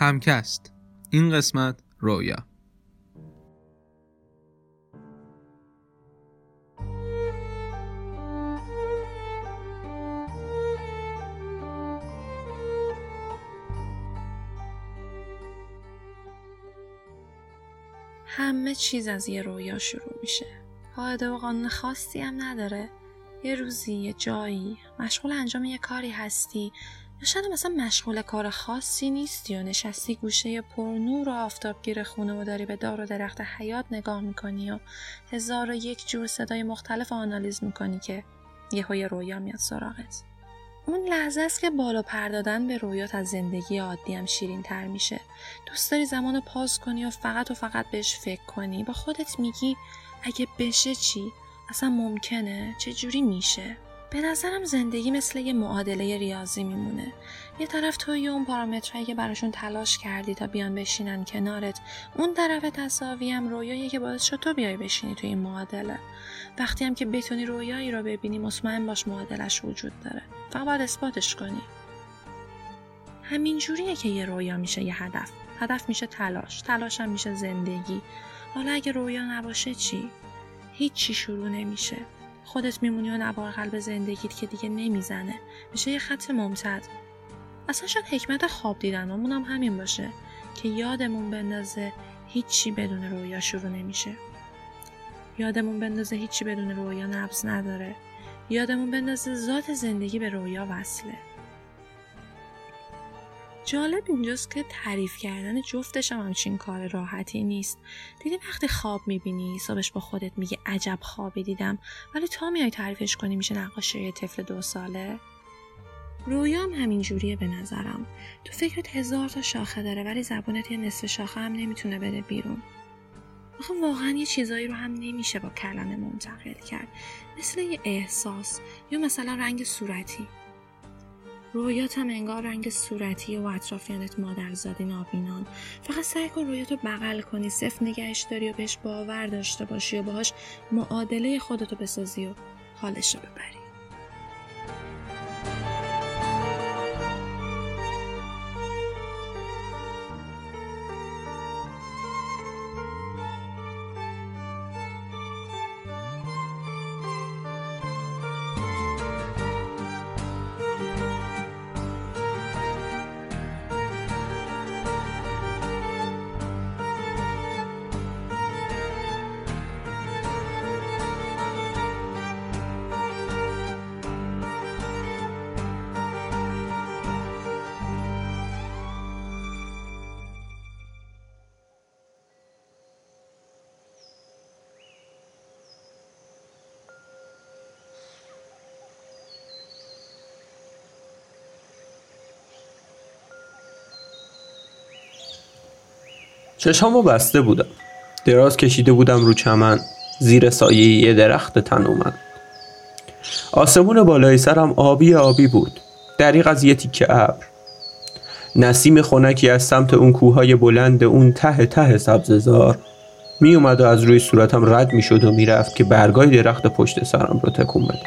همکست. این قسمت رویا. همه چیز از یه رویا شروع میشه. قاعده و قانون خاصی هم نداره. یه روزی یه جایی. مشغول انجام یه کاری هستی. یا شاید مثلا مشغول کار خاصی نیستی و نشستی گوشه پر نور و آفتابگیر خونه و داری به دار و درخت حیات نگاه می‌کنی و هزار و یک جور صدای مختلف آنالیز می‌کنی که یهو یه رویا میاد سراغت. اون لحظه است که بالا پردادن به رویات از زندگی عادی هم شیرین تر میشه. دوست داری زمان رو پاس کنی و فقط و فقط بهش فکر کنی. با خودت میگی اگه بشه چی؟ اصلا ممکنه؟ چه جوری میشه؟ به نظرم زندگی مثل یه معادله ریاضی میمونه. یه طرف توی اون پارامترهایی که براشون تلاش کردی تا بیان بشینن کنارت اون طرف تصاوی هم رویایی که باعث شد تو بیای بشینی توی این معادله. وقتی هم که بتونی رویایی رو ببینی مطمئن باش معادلش وجود داره. فقط باید اثباتش کنی. همین جوریه که یه رویا میشه یه هدف. هدف میشه تلاش. تلاش هم میشه زندگی. حالا اگه رویا نباشه چی؟ هیچی شروع نمیشه. خودت میمونی و نوار قلب زندگیت که دیگه نمی‌زنه. میشه یه خط ممتد اصلا شاید حکمت خواب دیدنمون هم همین باشه که یادمون بندازه هیچی بدون رویا شروع نمیشه. یادمون بندازه هیچی بدون رویا نبز نداره. یادمون بندازه ذات زندگی به رویا وصله. جالب اینجاست که تعریف کردن جفتش هم همچین کار راحتی نیست. دیدی وقتی خواب می‌بینی صبحش با خودت میگه عجب خوابی دیدم ولی تا میای تعریفش کنی میشه نقاشی طفل دو ساله. رویام همین جوریه به نظرم. تو فکرت هزار تا شاخه داره ولی زبونت یه نصف شاخه هم نمی‌تونه بده بیرون. آخه واقعا یه چیزایی رو هم نمیشه با کلمه منتقل کرد. مثل یه احساس یا مثلا رنگ صورتی. رویات هم انگار رنگ صورتی و اطرافیانت مادرزادی نابینان. فقط سعی کن رویاتو بغل کنی صفر نگهش داری و بهش باور داشته باشی و باهاش معادله خودتو بسازی و حالش رو ببری. چشامو بسته بودم. دراز کشیده بودم رو چمن. زیر سایه یه درخت تنومند آسمون بالای سرم آبی آبی بود. دریق از یه تیکه ابر. نسیم خنکی از سمت اون کوههای بلند اون ته ته سبززار می اومد و از روی صورتم رد می شد و می‌رفت که برگای درخت پشت سرم رو تکون بده.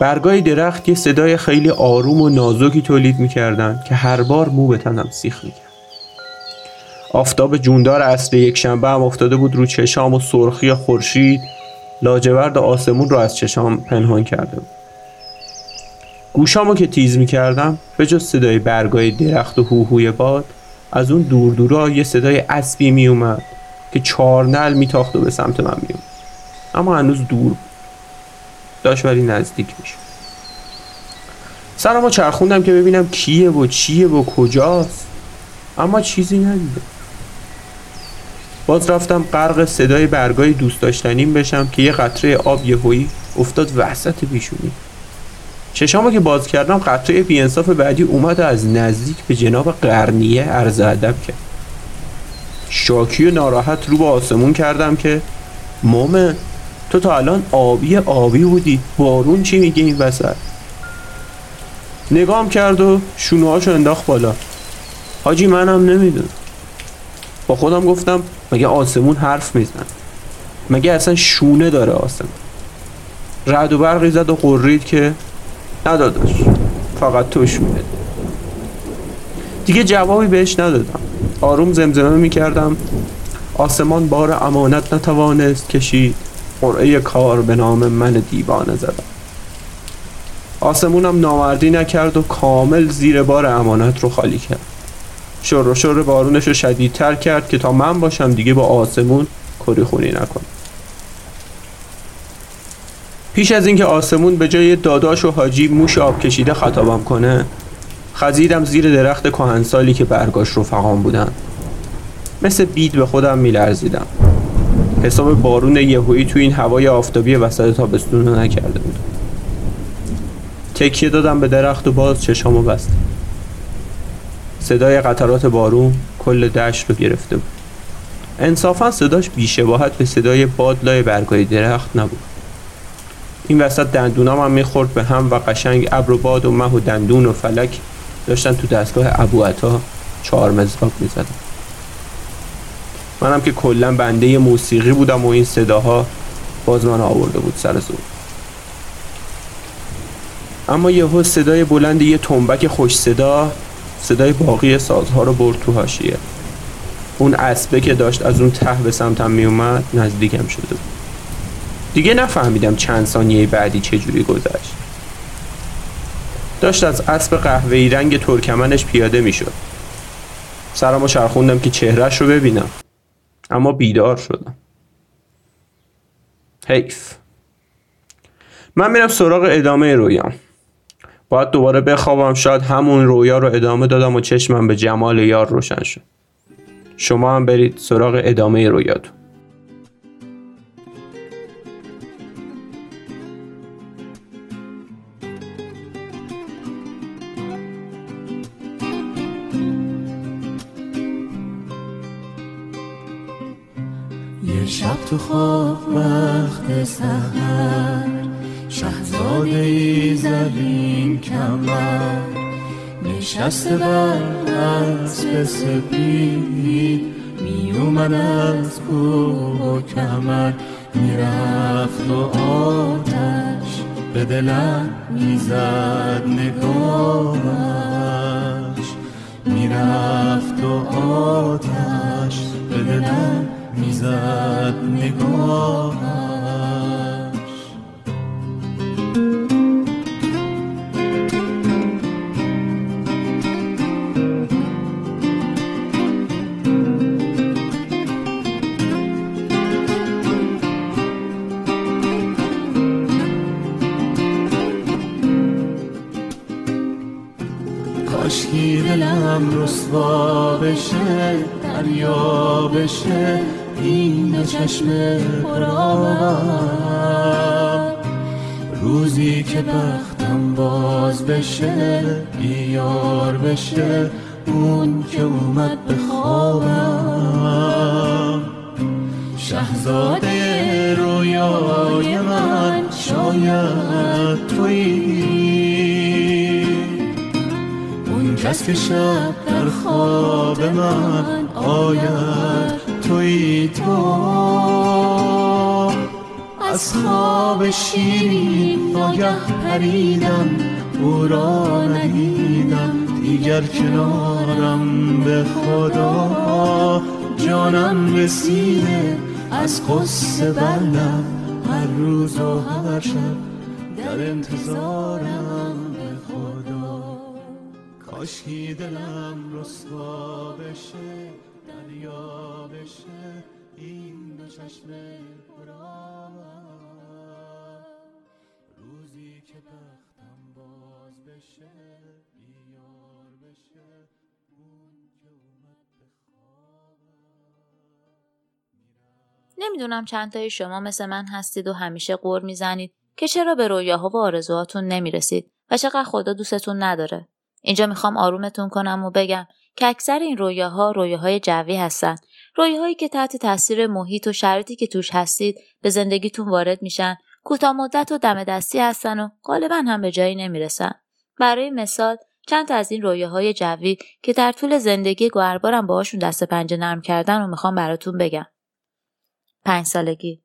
برگای درخت یه صدای خیلی آروم و نازکی تولید می‌کردن که هر بار مو به تنم سیخ می‌کرد. آفتاب جوندار اصل یک شنبه هم افتاده بود رو چشام و سرخی خورشید. لاجورد آسمون رو از چشام پنهان کرده بود. گوشامو که تیز می کردم به جز صدای برگای درخت و هوهوی باد از اون دور دورا یه صدای اسبی می اومد که چارنل می تاخت و به سمت من می اومد. اما هنوز دور بود. داشت ولی نزدیک می شد سرمو چرخوندم که ببینم کیه و چیه و کجاست. اما چیزی ندیدم. باز رفتم غرق صدای برگای دوست داشتنیم بشم که یه قطره آب یهویی افتاد وسط پیشونی. چشامو که باز کردم قطره بیانصاف بعدی اومد از نزدیک به جناب قرنیه عرض ادب کرد. شاکی و ناراحت رو به آسمون کردم که مومن تو تا الان آبی آبی بودی بارون چی میگه این وسط؟ نگام کرد و شونهاشو انداخت بالا. حاجی منم نمی‌دونم. با خودم گفتم مگه آسمون حرف میزن؟ مگه اصلا شونه داره آسمون رعد و برقی زد و قرید که نداداش فقط تو شونه دیگه جوابی بهش ندادم. آروم زمزمه می‌کردم. آسمان بار امانت نتوانست کشید. قرعه کار به نام من دیوانه زدم آسمونم نامردی نکرد و کامل زیر بار امانت رو خالی کرد. شر شر بارونش رو شدیدتر کرد که تا من باشم دیگه با آسمون کری خونی نکنم پیش از اینکه آسمون به جای داداش و حاجی موش آب کشیده خطابم کنه خزیدم زیر درخت کهنسالی که برگاش رفقام بودن. مثل بید به خودم میلرزیدم. حساب بارون یهویی تو این هوای آفتابی وسط تابستون رو نکرده بود. تکیه دادم به درخت و باز چشامو بستم. صدای قطرات بارون کل دشت رو گرفته بود. انصافا صداش بیشباهت به صدای باد لای برگای درخت نبود. این وسط دندونام هم می‌خورد به هم و قشنگ ابر و باد و مه و دندون و فلک داشتن تو دستگاه ابو عطا چهار مزراب می‌زدن. منم که کلا بنده موسیقی بودم و این صداها باز من آورده بود سر زور. اما یهو صدای بلند یه تنبک خوش صدا صدای باقی سازها رو برد تو هاشیه اون اسبه که داشت از اون ته به سمتم میومد نزدیکم شده بود. دیگه نفهمیدم چند ثانیه بعدی چجوری گذشت. داشت از اسب قهوه‌ای رنگ ترکمنش پیاده می‌شد. سرمو چرخوندم که چهرش رو ببینم. اما بیدار شدم. حیف. من میرم سراغ ادامه رویام. باید دوباره بخوابم شاید همون رویا رو ادامه دادم و چشمم به جمال یار روشن شد. شما هم برید سراغ ادامه رویاتون. کمر نشسته بر اسب سپید می اومد از کوه و کمر می‌رفت و آتش به دلم می‌زد نگاهش. می‌رفت و آتش به دلم می‌زد نگاهش. بشه دریا بشه این دو چشم پرآب روزی که بختم باز بشه بیار بشه اون که اومد به خوابم. شهزاده رویای من شاید تویی. اون کس که شب در خواب من آید توی تو. از خواب شیرین ناگه پریدم او را ندیدم. دیگر کنارم به خدا. جانم رسیده از قصه بلم هر روز و هر شب در انتظارم. کاشکی دلم رسوا بشه دریا بشه این دو چشم روزی که بختم باز بشه بیار بشه اون که اومد نمی‌دونم چند تای شما مثل من هستید و همیشه قور می‌زنید که چرا به رویاها و آرزوهاتون نمی‌رسید و چقدر خدا دوستتون نداره. اینجا می‌خوام آرومتون کنم و بگم که اکثر این رویاها رویاهای جوی هستن. رویاهایی که تحت تاثیر محیط و شرایطی که توش هستید به زندگیتون وارد میشن، کوتاه مدت و دم دستی هستن و غالبا هم به جایی نمی‌رسن. برای مثال چند تا از این رویاهای جوی که در طول زندگی گوهربارم باهاشون دست پنجه نرم کردن و می‌خوام براتون بگم. پنج سالگی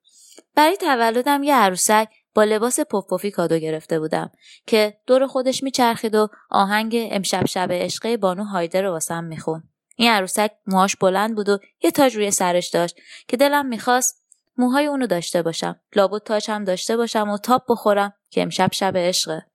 برای تولدم یه عروسک با لباس پفپفی کادو گرفته بودم که دور خودش میچرخید و آهنگ امشب شب عشقه بانو هایده رو واسم میخون. این عروسک موهاش بلند بود و یه تاج روی سرش داشت که دلم می‌خواست موهای اونو داشته باشم لابد تاج هم داشته باشم و تاپ بخورم که امشب شب عشقه.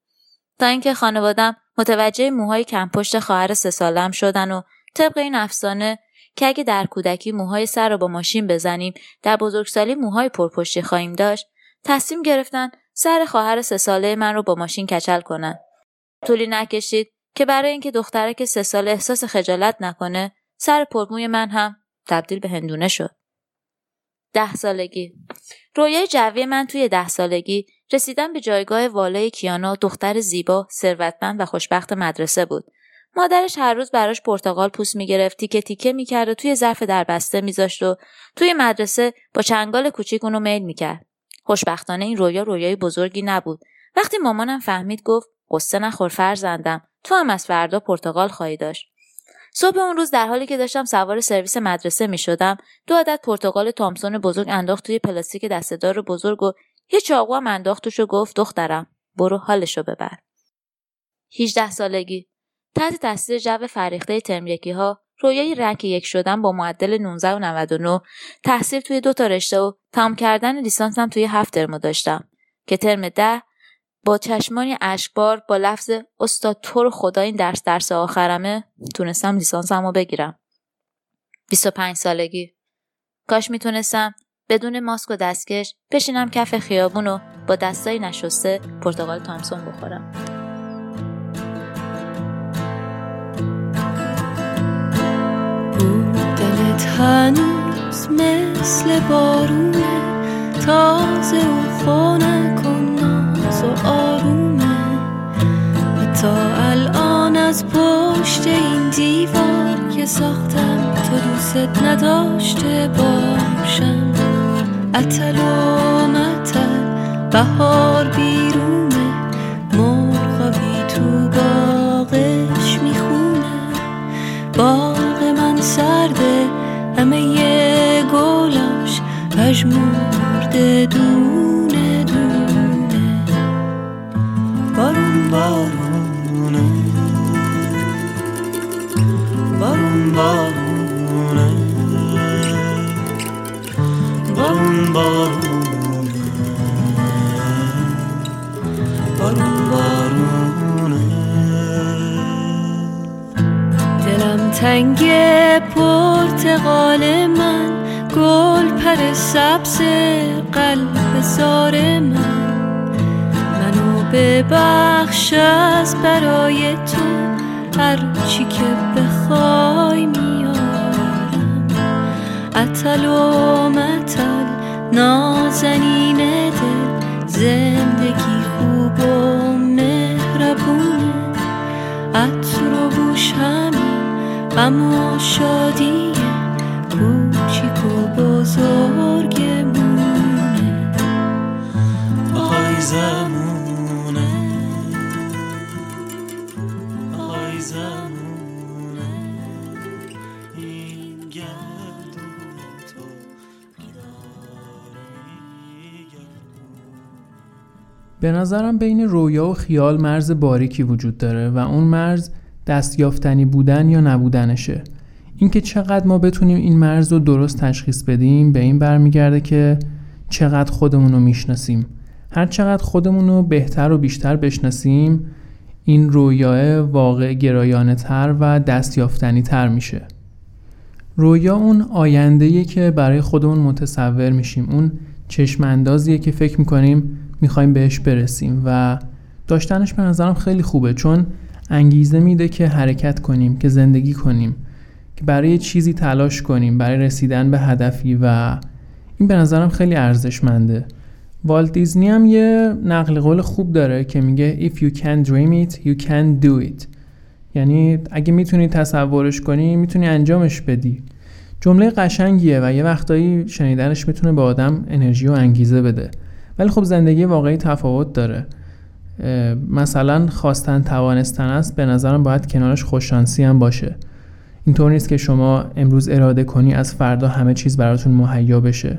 تا اینکه خانوادم متوجه موهای کم پشت خواهر سه سالم شدن و طبق این افسانه که اگه در کودکی موهای سر رو با ماشین بزنیم در بزرگسالی موهای پرپشتی خواهیم داشت تصمیم گرفتن سر خواهر سه ساله من رو با ماشین کچل کنن. طولی نکشید که برای اینکه دخترک سه ساله احساس خجالت نکنه سر پرموی من هم تبدیل به هندونه شد. ده سالگی. رویای جوی من توی ده سالگی رسیدن به جایگاه والای کیانا دختر زیبا ثروتمند و خوشبخت مدرسه بود. مادرش هر روز براش پرتقال پوست می‌گرفت تیکه تیکه می‌کرد و توی ظرف در بسته میذاشت و توی مدرسه با چنگال کوچیک اونو میل می‌کرد. خوشبختانه این رویا رویای بزرگی نبود. وقتی مامانم فهمید گفت قصه نخور فرزندم تو هم از فردا پرتقال خواهی داشت. صبح اون روز در حالی که داشتم سوار سرویس مدرسه می شدم دو عدد پرتقال تامسون بزرگ انداخت توی پلاستیک دستهدار بزرگ و یه چاقو هم انداخت و گفت دخترم برو حالشو ببر. 18 سالگی. تحت تاثیر جو فریخته ترم یکی ها رویای رنگ یک شدن با معدل 19 و 99 تحصیل توی دو تا رشته و تمام کردن لیسانسم توی هفت ترم داشتم که ترم ده با چشمانی اشکبار با لفظ استاد تو رو خدا این درس درس آخرمه تونستم لیسانسم رو بگیرم 25 سالگی. کاش می‌تونستم بدون ماسک و دستکش بشینم کف خیابون و با دستایی نشسته پرتقال تامسون بخورم. هنوز مثل بارونه تازه و خونه کن ناز و آرومه حتی الان از پشت این دیوار که ساختم تو دوست نداشته باشم. اتل و متل بهار بیرونه مرغابی تو باغش می‌خونه. باغ من سرده همه گلاش پژمرده دونه دونه. بارون بارونه. بارون بارونه. بارون بارونه. بارون بارونه. دلم تنگ پرتقال من گل پر سبز قلب زار من. منو ببخش از برای تو هر چی که بخوای میارم. اتل و متل نازنین دل زندگی خوب و مهربونه. عطر و بوش همین و شادی به نظرم بین رویا و خیال مرز باریکی وجود داره و اون مرز دستیافتنی بودن یا نبودنشه. اینکه چقدر ما بتونیم این مرز رو درست تشخیص بدیم به این برمیگرده که چقدر خودمون رو می‌شناسیم. هر چقدر خودمون رو بهتر و بیشتر بشناسیم این رویاه واقع گرایانه تر و دستیافتنی تر میشه. رویا اون آینده که برای خودمون متصور میشیم اون چشم اندازیه که فکر می‌کنیم می‌خوایم بهش برسیم و داشتنش به نظرم خیلی خوبه چون انگیزه میده که حرکت کنیم که زندگی کنیم. که برای چیزی تلاش کنیم برای رسیدن به هدفی و این به نظرم خیلی ارزشمنده. والت دیزنی هم یه نقل قول خوب داره که میگه If you can dream it, you can do it. یعنی اگه می‌تونی تصورش کنی می‌تونی انجامش بدی. جمله قشنگیه و یه وقتایی شنیدنش می‌تونه به آدم انرژی و انگیزه بده. ولی خب زندگی واقعی تفاوت داره. مثلا خواستن توانستن است به نظرم باید کنارش خوششانسی هم باشه. اینطور نیست که شما امروز اراده کنی از فردا همه چیز براتون مهیا بشه.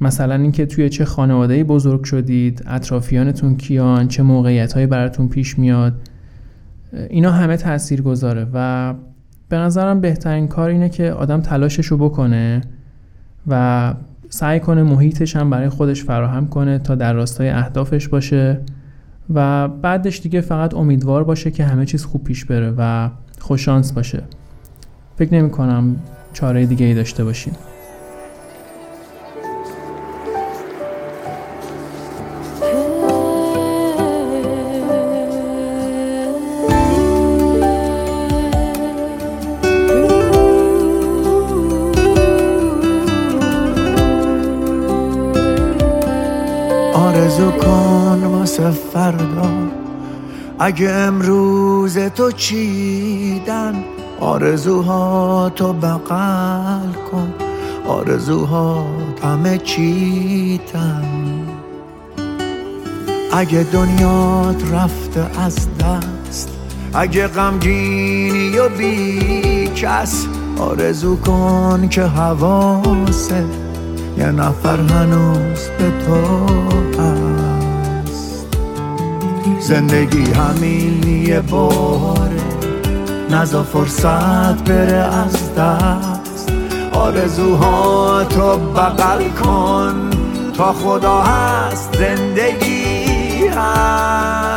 مثلا اینکه توی چه خانواده بزرگ شدید اطرافیانتون کیان چه موقعیت هایی براتون پیش میاد اینا همه تأثیر گذاره و به نظرم بهترین کار اینه که آدم تلاشش رو بکنه و سعی کنه محیطش هم برای خودش فراهم کنه تا در راستای اهدافش باشه و بعدش دیگه فقط امیدوار باشه که همه چیز خوب پیش بره و خوششانس باشه. فکر نمی کنم چاره دیگه ای داشته باشیم. آرزو کن واسه فردا اگه امروز تو چیدن آرزوها تو بغل کن. آرزوها همه چیتن. اگه دنیات رفته از دست اگه غمگینی و بی کس آرزو کن که حواست یه نفر هنوز به تو هست. زندگی همین یه باره. نزا فرصت بره از دست. آرزوها تو بغل کن تا خدا هست زندگی هست.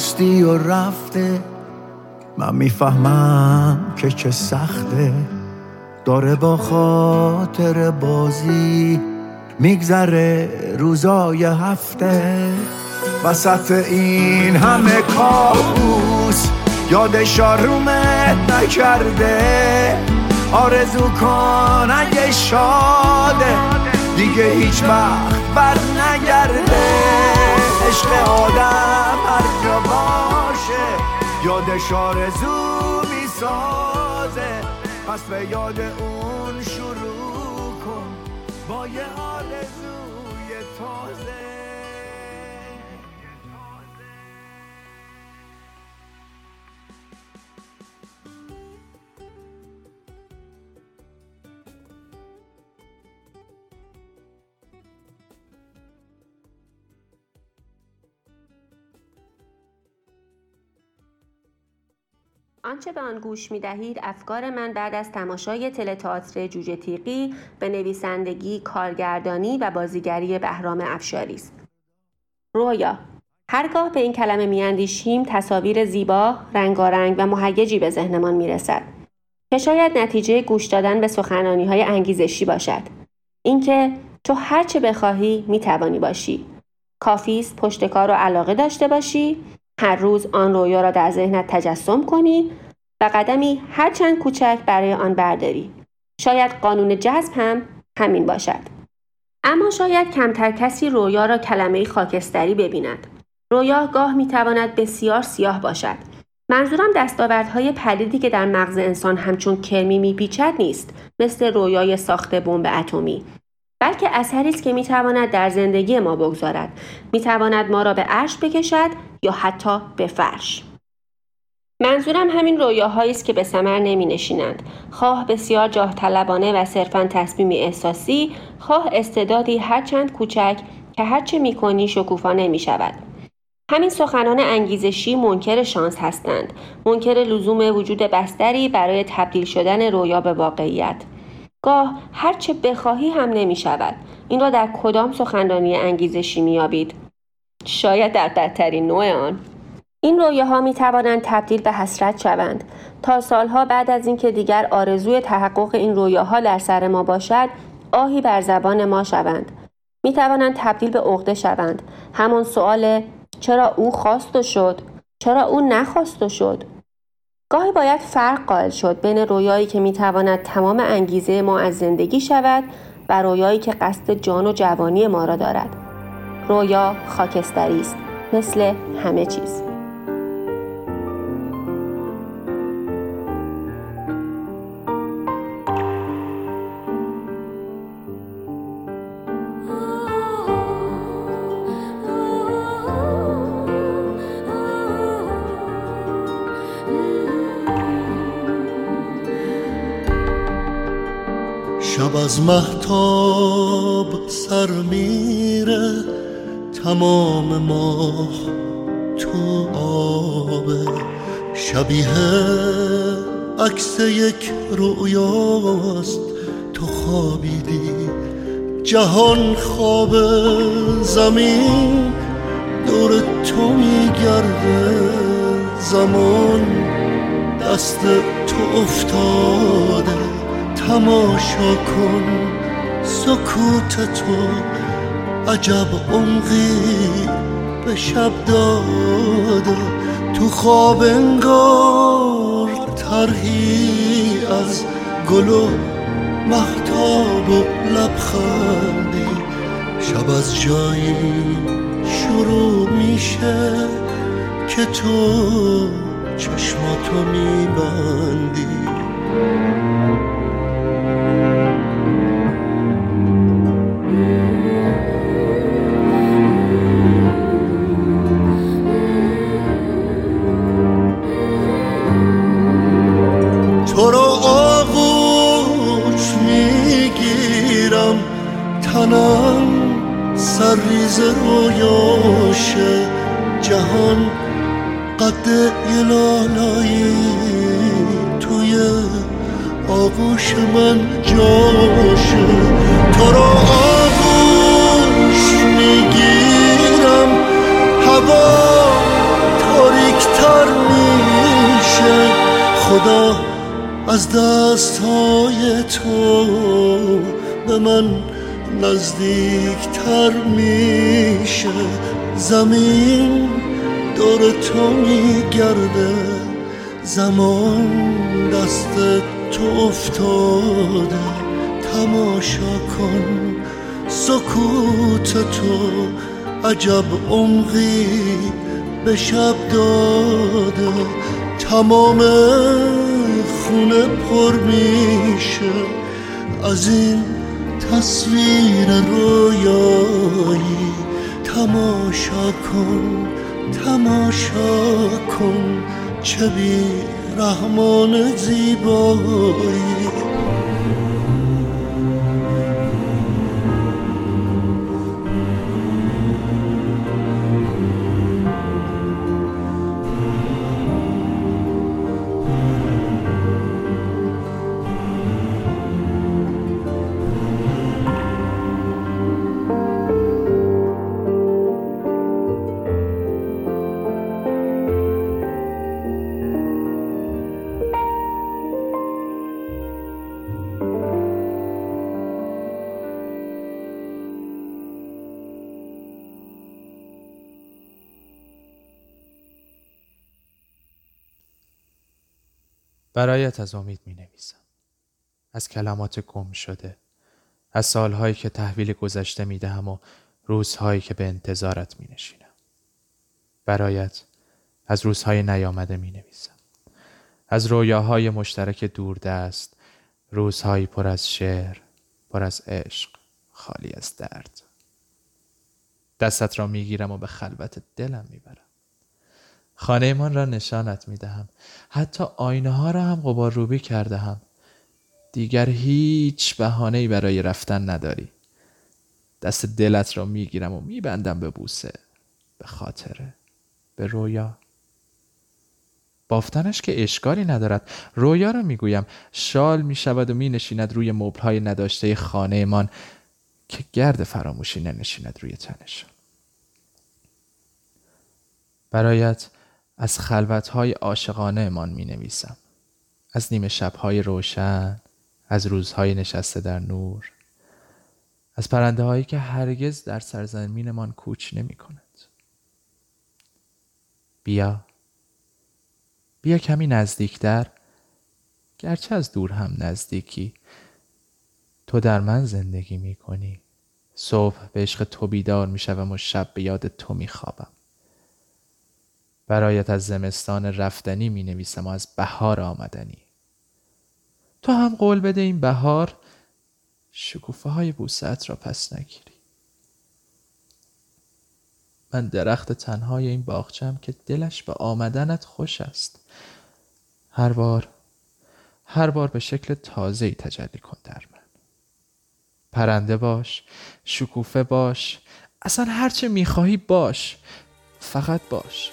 خواستی و رفته. من می‌فهمم که چه سخته. داره با خاطر بازی میگذره روزای هفته. وسط این همه کابوس یادش آرومت نکرده. آرزو کن اگه شاده. دیگه هیچ وقت بر نگرده عشق آدم یادش آرزو می‌سازه. پس به یاد اون شروع کن. با یه آرزوی تازه. آنچه به آن گوش می دهید افکار من بعد از تماشای تلتئاتر جوجه تیغی به نویسندگی، کارگردانی و بازیگری بهرام افشاری است. رویا هرگاه به این کلمه میاندیشیم تصاویر زیبا، رنگارنگ و مهیجی به ذهنمان می‌رسد که شاید نتیجه گوش دادن به سخنانی های انگیزشی باشد. اینکه تو هر چه بخواهی می توانی باشی. کافی است پشت کار و علاقه داشته باشی هر روز آن رویا را در ذهنت تجسم کنی و قدمی هرچند کوچک برای آن برداری. شاید قانون جذب هم همین باشد. اما شاید کمتر کسی رویا را کلمه خاکستری ببیند. رویا گاه می‌تواند بسیار سیاه باشد. منظورم دستاوردهای پلیدی که در مغز انسان همچون کرمی میپیچد نیست مثل رویای ساخت بمب اتمی بلکه اثری است که می‌تواند در زندگی ما بگذارد می‌تواند ما را به عرش بکشد یا حتی به فرش منظورم همین رویاهایی است که به ثمر نمی نشینند. خواه بسیار جاه طلبانه و صرفا تصمیمی احساسی، خواه استعدادی هرچند کوچک که هرچه می کنی شکوفا نمی شود. همین سخنان انگیزشی منکر شانس هستند. منکر لزوم وجود بستری برای تبدیل شدن رویا به واقعیت. گاه هرچه بخواهی هم نمی شود. این را در کدام سخنرانی انگیزشی می یابید؟ شاید در بدترین نوع آن. این رویاها می توانند تبدیل به حسرت شوند. تا سالها بعد از اینکه دیگر آرزوی تحقق این رویاها در سر ما باشد آهی بر زبان ما شوند. می توانند تبدیل به عقده شوند. همان سوال چرا او خواست و شد؟ چرا او نخواست و شد؟ گاهی باید فرق قائل شد بین رویایی که می‌تواند تمام انگیزه ما از زندگی شود و رویایی که قصد جان و جوانی ما را دارد. رویا خاکستری است. مثل همه چیز. از محتاب سر میره تمام ماه تو آبه شبیه عکس یک رویاست تو خوابیدی. جهان خواب زمین دور تو میگرده. زمان دست تو افتاده. تماشا کن. سکوت تو عجب عمقی به شب داده تو خواب انگار ترهی از گل و محتاب و لبخندی. شب از جایی شروع میشه که تو چشماتو میبندی. لالایی توی آغوش من جاشه تو رو آغوش می‌گیرم. هوا تاریکتر میشه. خدا از دستهای تو به من نزدیکتر میشه. زمین دور تو میگرده زمان دست تو افتاده. تماشا کن سکوت تو عجب عمقی به شب داده. تمام خونه پر میشه از این تصویر رویایی. تماشا کن تماشا کن چه بی رحمان زیبایی. برایت از امید می نویسم. از کلمات گم شده. از سالهایی که تحویل گذشته می دهم و روزهایی که به انتظارت می نشینم. برایت از روزهای نیامده می نویسم. از رویاهای مشترک دوردست روزهایی پر از شعر پر از عشق خالی از درد دستت را می‌گیرم و به خلوت دلم می‌برم خانهمان را نشانت می‌دهم. حتی آینه ها را هم غبار روبی کرده هم دیگر هیچ بهانه‌ای برای رفتن نداری. دست دلت را می‌گیرم و میبندم به بوسه. به خاطره به رویا. بافتنش که اشکالی ندارد. رویا را می‌گویم. شال می‌شود و مینشیند روی مبلهای نداشته خانهمان که گرد فراموشی ننشیند روی تنشان. برایت از خلوتهای عاشقانه امان می نویسم. از نیمه شبهای روشن، از روزهای نشسته در نور، از پرنده هایی که هرگز در سرزمینمان کوچ نمی کند. بیا. بیا کمی نزدیکتر. گرچه از دور هم نزدیکی. تو در من زندگی می کنی صبح به عشق تو بیدار می شوم و شب به یاد تو می خوابم برایت از زمستان رفتنی می نویسم و از بهار آمدنی. تو هم قول بده این بهار شکوفه های بوسعت را پس نگیری. من درخت تنهای این باغچم که دلش به آمدنت خوش است. هر بار هر بار به شکل تازه تجلی کن در من. پرنده باش شکوفه باش اصلا هرچه می‌خواهی باش فقط باش.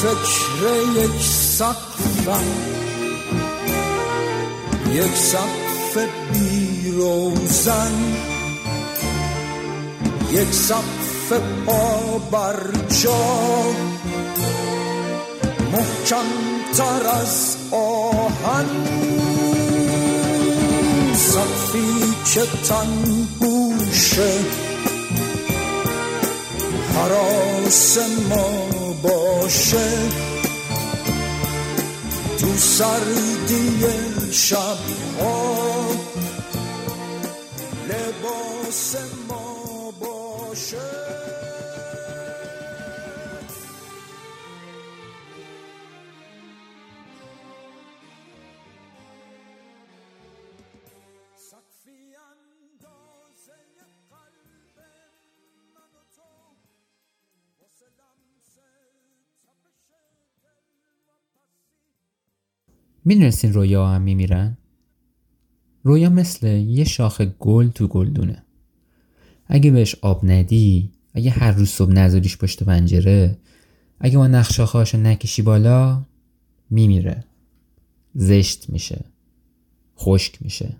فکر یک سقفم یک سقف بی روزن یک سقف پا بر جا. محکم تر از آهن. سقفی که تن بوشه حراس ما باشه. تو سردی شب ها. لباس ما باشه. می‌دونستین رویا هم میمیرن؟ رویا مثل یه شاخ گل تو گلدونه. اگه بهش آب ندی اگه هر روز صبح نذاریش پشت پنجره اگه ما نخشاخهاشو نکشی بالا میمیره. زشت میشه. خشک میشه.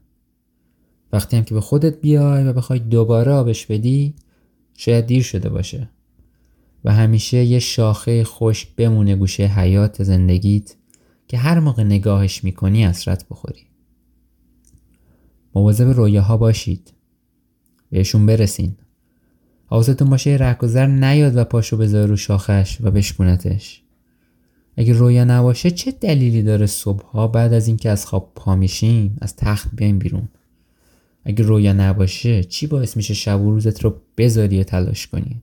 وقتی هم که به خودت بیای و بخوای دوباره آبش بدی شاید دیر شده باشه. و همیشه یه شاخه خشک بمونه گوشه حیات زندگیت. که هر موقع نگاهش می‌کنی اسرت بخوری. مواظب رویاها باشید. بهشون برسین. حواستون باشه رهگذر نیاد و پاشو بذاره رو شاخش و بشکونتش. اگه رویا نباشه چه دلیلی داره صبحها بعد از اینکه از خواب پا میشیم از تخت بیایم بیرون؟ اگه رویا نباشه چی باعث میشه شب و روزت رو بذاری و تلاش کنی؟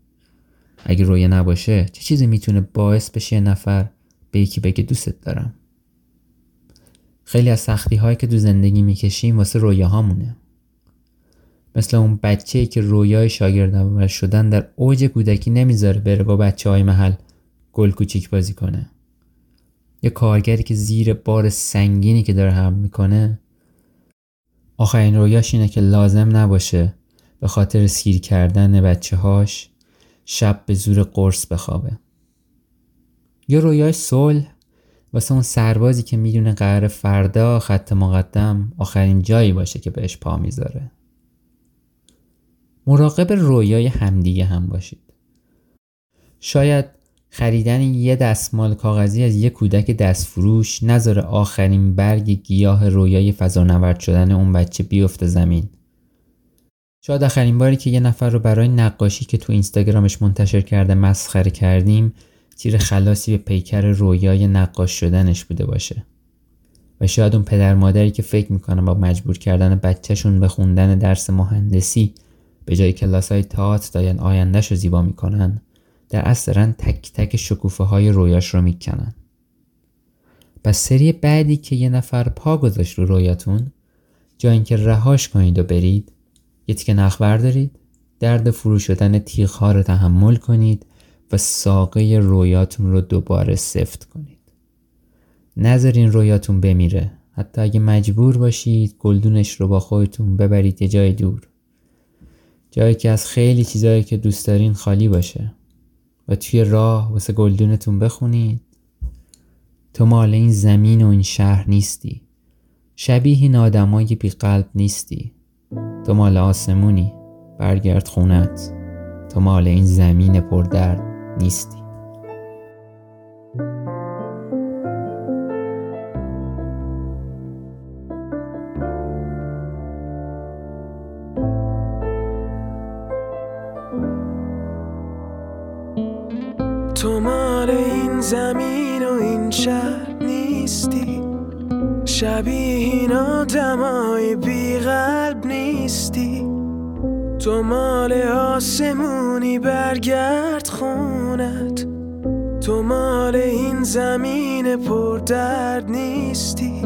اگه رویا نباشه چه چیزی می‌تونه باعث بشه یه نفر به یکی بگه دوستت دارم؟ خیلی از سختی هایی که تو زندگی می‌کشیم واسه رویاهامونه. مثل اون بچه که رویای شاگرد شدن در اوج کودکی نمی‌ذاره بره با بچه های محل گل کوچیک بازی کنه. یه کارگری که زیر بار سنگینی که داره حمل می‌کنه. آخرین رویاش اینه که لازم نباشه به خاطر سیر کردن بچه هاش شب به زور قرص بخوابه. یا رویای صلح واسه اون سربازی که می‌دونه قرار فردا خط مقدم آخرین جایی باشه که بهش پا می‌ذاره. مراقب رویای همدیگه هم باشید. شاید خریدن یه دستمال کاغذی از یه کودک دستفروش نذاره آخرین برگ گیاه رویای فضانورد شدن اون بچه بیفته زمین. شاید آخرین باری که یه نفر رو برای نقاشی که تو اینستاگرامش منتشر کرده مسخره کردیم تیر خلاصی به پیکر رویای نقاش شدنش بوده باشه. و شاید اون پدر مادری که فکر می‌کنن با مجبور کردن بچهشون به خوندن درس مهندسی به جای کلاس های تئاتر داین آیندهش رو زیبا می‌کنن در اصل دارن تک تک شکوفه های رویاش رو می‌کنن. پس سری بعدی که یه نفر پا گذاشت رو رویاتون جای اینکه رهاش کنید و برید یه تیکه نخ بردارید درد فرو شدن تیغ ها رو تحمل کنید و ساقه رویاتون رو دوباره سفت کنید. نذارین رویاتون بمیره. حتی اگه مجبور باشید گلدونش رو با خودتون ببرید یه جای دور. جایی که از خیلی چیزایی که دوست دارین خالی باشه. و توی راه واسه گلدونتون بخونید. تو مال این زمین و این شهر نیستی. شبیه این آدمای بی قلب نیستی. تو مال آسمونی. برگرد خونت. تو مال این زمین پردرد. نیستی. تو مال این زمین و این شهر نیستی. شبیه این آدمای بی تو مال آسمونی برگرد خونت. تو مال این زمین پر درد نیستی.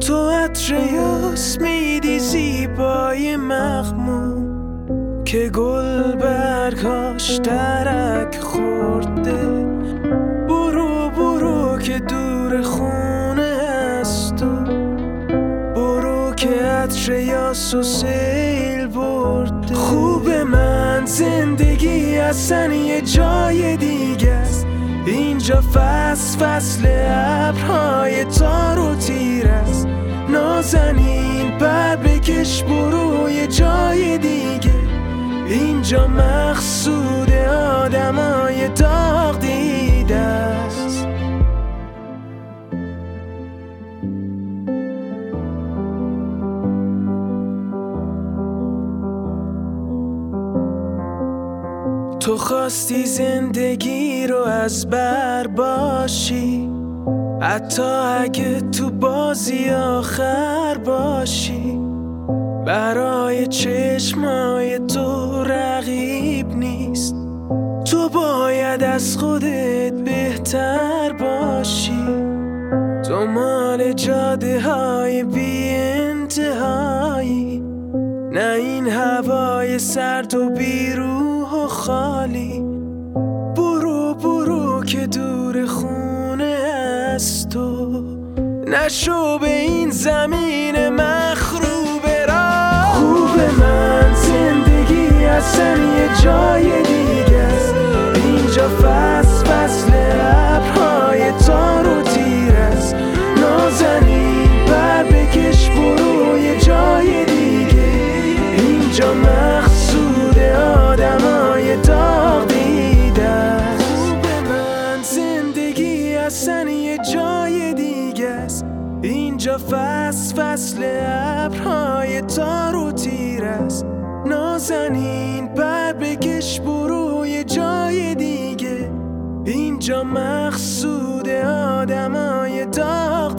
تو عطر میدی زیبای مخمون که گل برگاش درک خورده. برو برو که دور خونه هست تو. برو که عطر یاس و برده خوب من زندگی اصلا یه جای دیگه است. اینجا فصل فصل ابرهای تار و تیر است. نازنین پر بکش برو یه جای دیگه. اینجا مقصود آدمای داغ دیده است. تو خواستی زندگی رو از بر باشی؟ حتی اگه تو بازی آخر باشی؟ برای چشمای تو رقیب نیست. تو باید از خودت بهتر باشی. تو مال جاده های بی انتهایی نه این هوای سرد و بیروح و خالی. برو برو که دور خونه از تو. نشو به این زمین مخروب را خوب من زندگی اصلا یه جای دیگه است. اینجا فصل فصل ابرهای تار و تیر است. نازنین بر بکش برو یه جای دیگه. اینجا مقصود اصلا یه جای دیگه است. اینجا فصل فصل ابرهای تار و تیر است. نازنین پر بکش برو یه جای دیگه. اینجا مقصود آدمای داغ